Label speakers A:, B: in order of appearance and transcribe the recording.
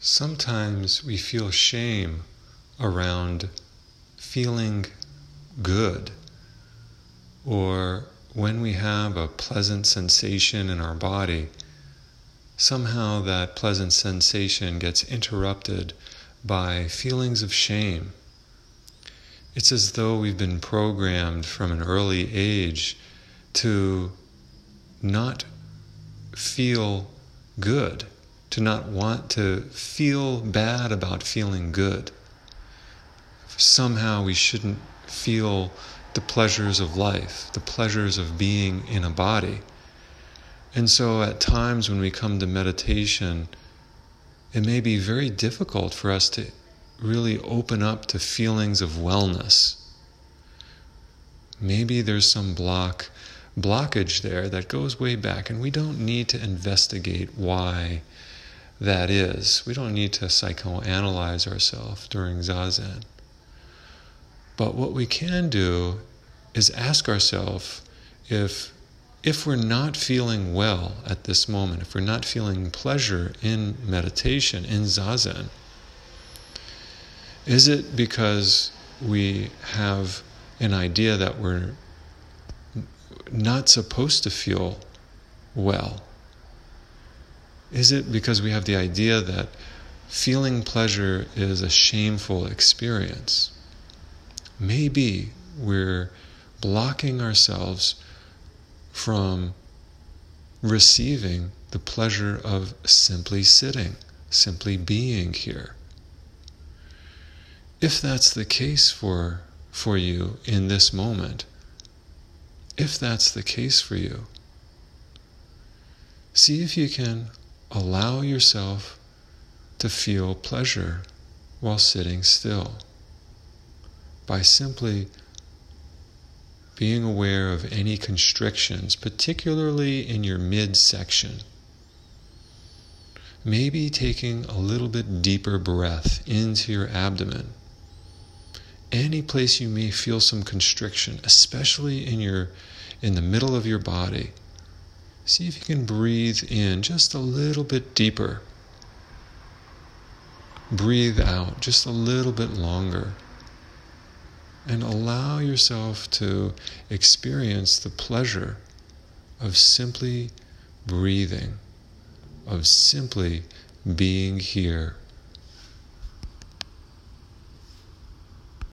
A: Sometimes we feel shame around feeling good, or when we have a pleasant sensation in our body, somehow that pleasant sensation gets interrupted by feelings of shame. It's as though we've been programmed from an early age to not feel good to not want to feel bad about feeling good. Somehow we shouldn't feel the pleasures of life, the pleasures of being in a body. And so at times when we come to meditation, it may be very difficult for us to really open up to feelings of wellness. Maybe there's some block blockage there that goes way back and we don't need to investigate why that is. We don't need to psychoanalyze ourselves during zazen. But what we can do is ask ourselves if if we're not feeling well at this moment, if we're not feeling pleasure in meditation, in zazen, is it because we have an idea that we're not supposed to feel well? Is it because we have the idea that feeling pleasure is a shameful experience? Maybe we're blocking ourselves from receiving the pleasure of simply sitting, simply being here. If that's the case for, for you in this moment, if that's the case for you, see if you can allow yourself to feel pleasure while sitting still by simply being aware of any constrictions, particularly in your midsection. Maybe taking a little bit deeper breath into your abdomen. Any place you may feel some constriction, especially in your in the middle of your body See if you can breathe in just a little bit deeper. Breathe out just a little bit longer. And allow yourself to experience the pleasure of simply breathing, of simply being here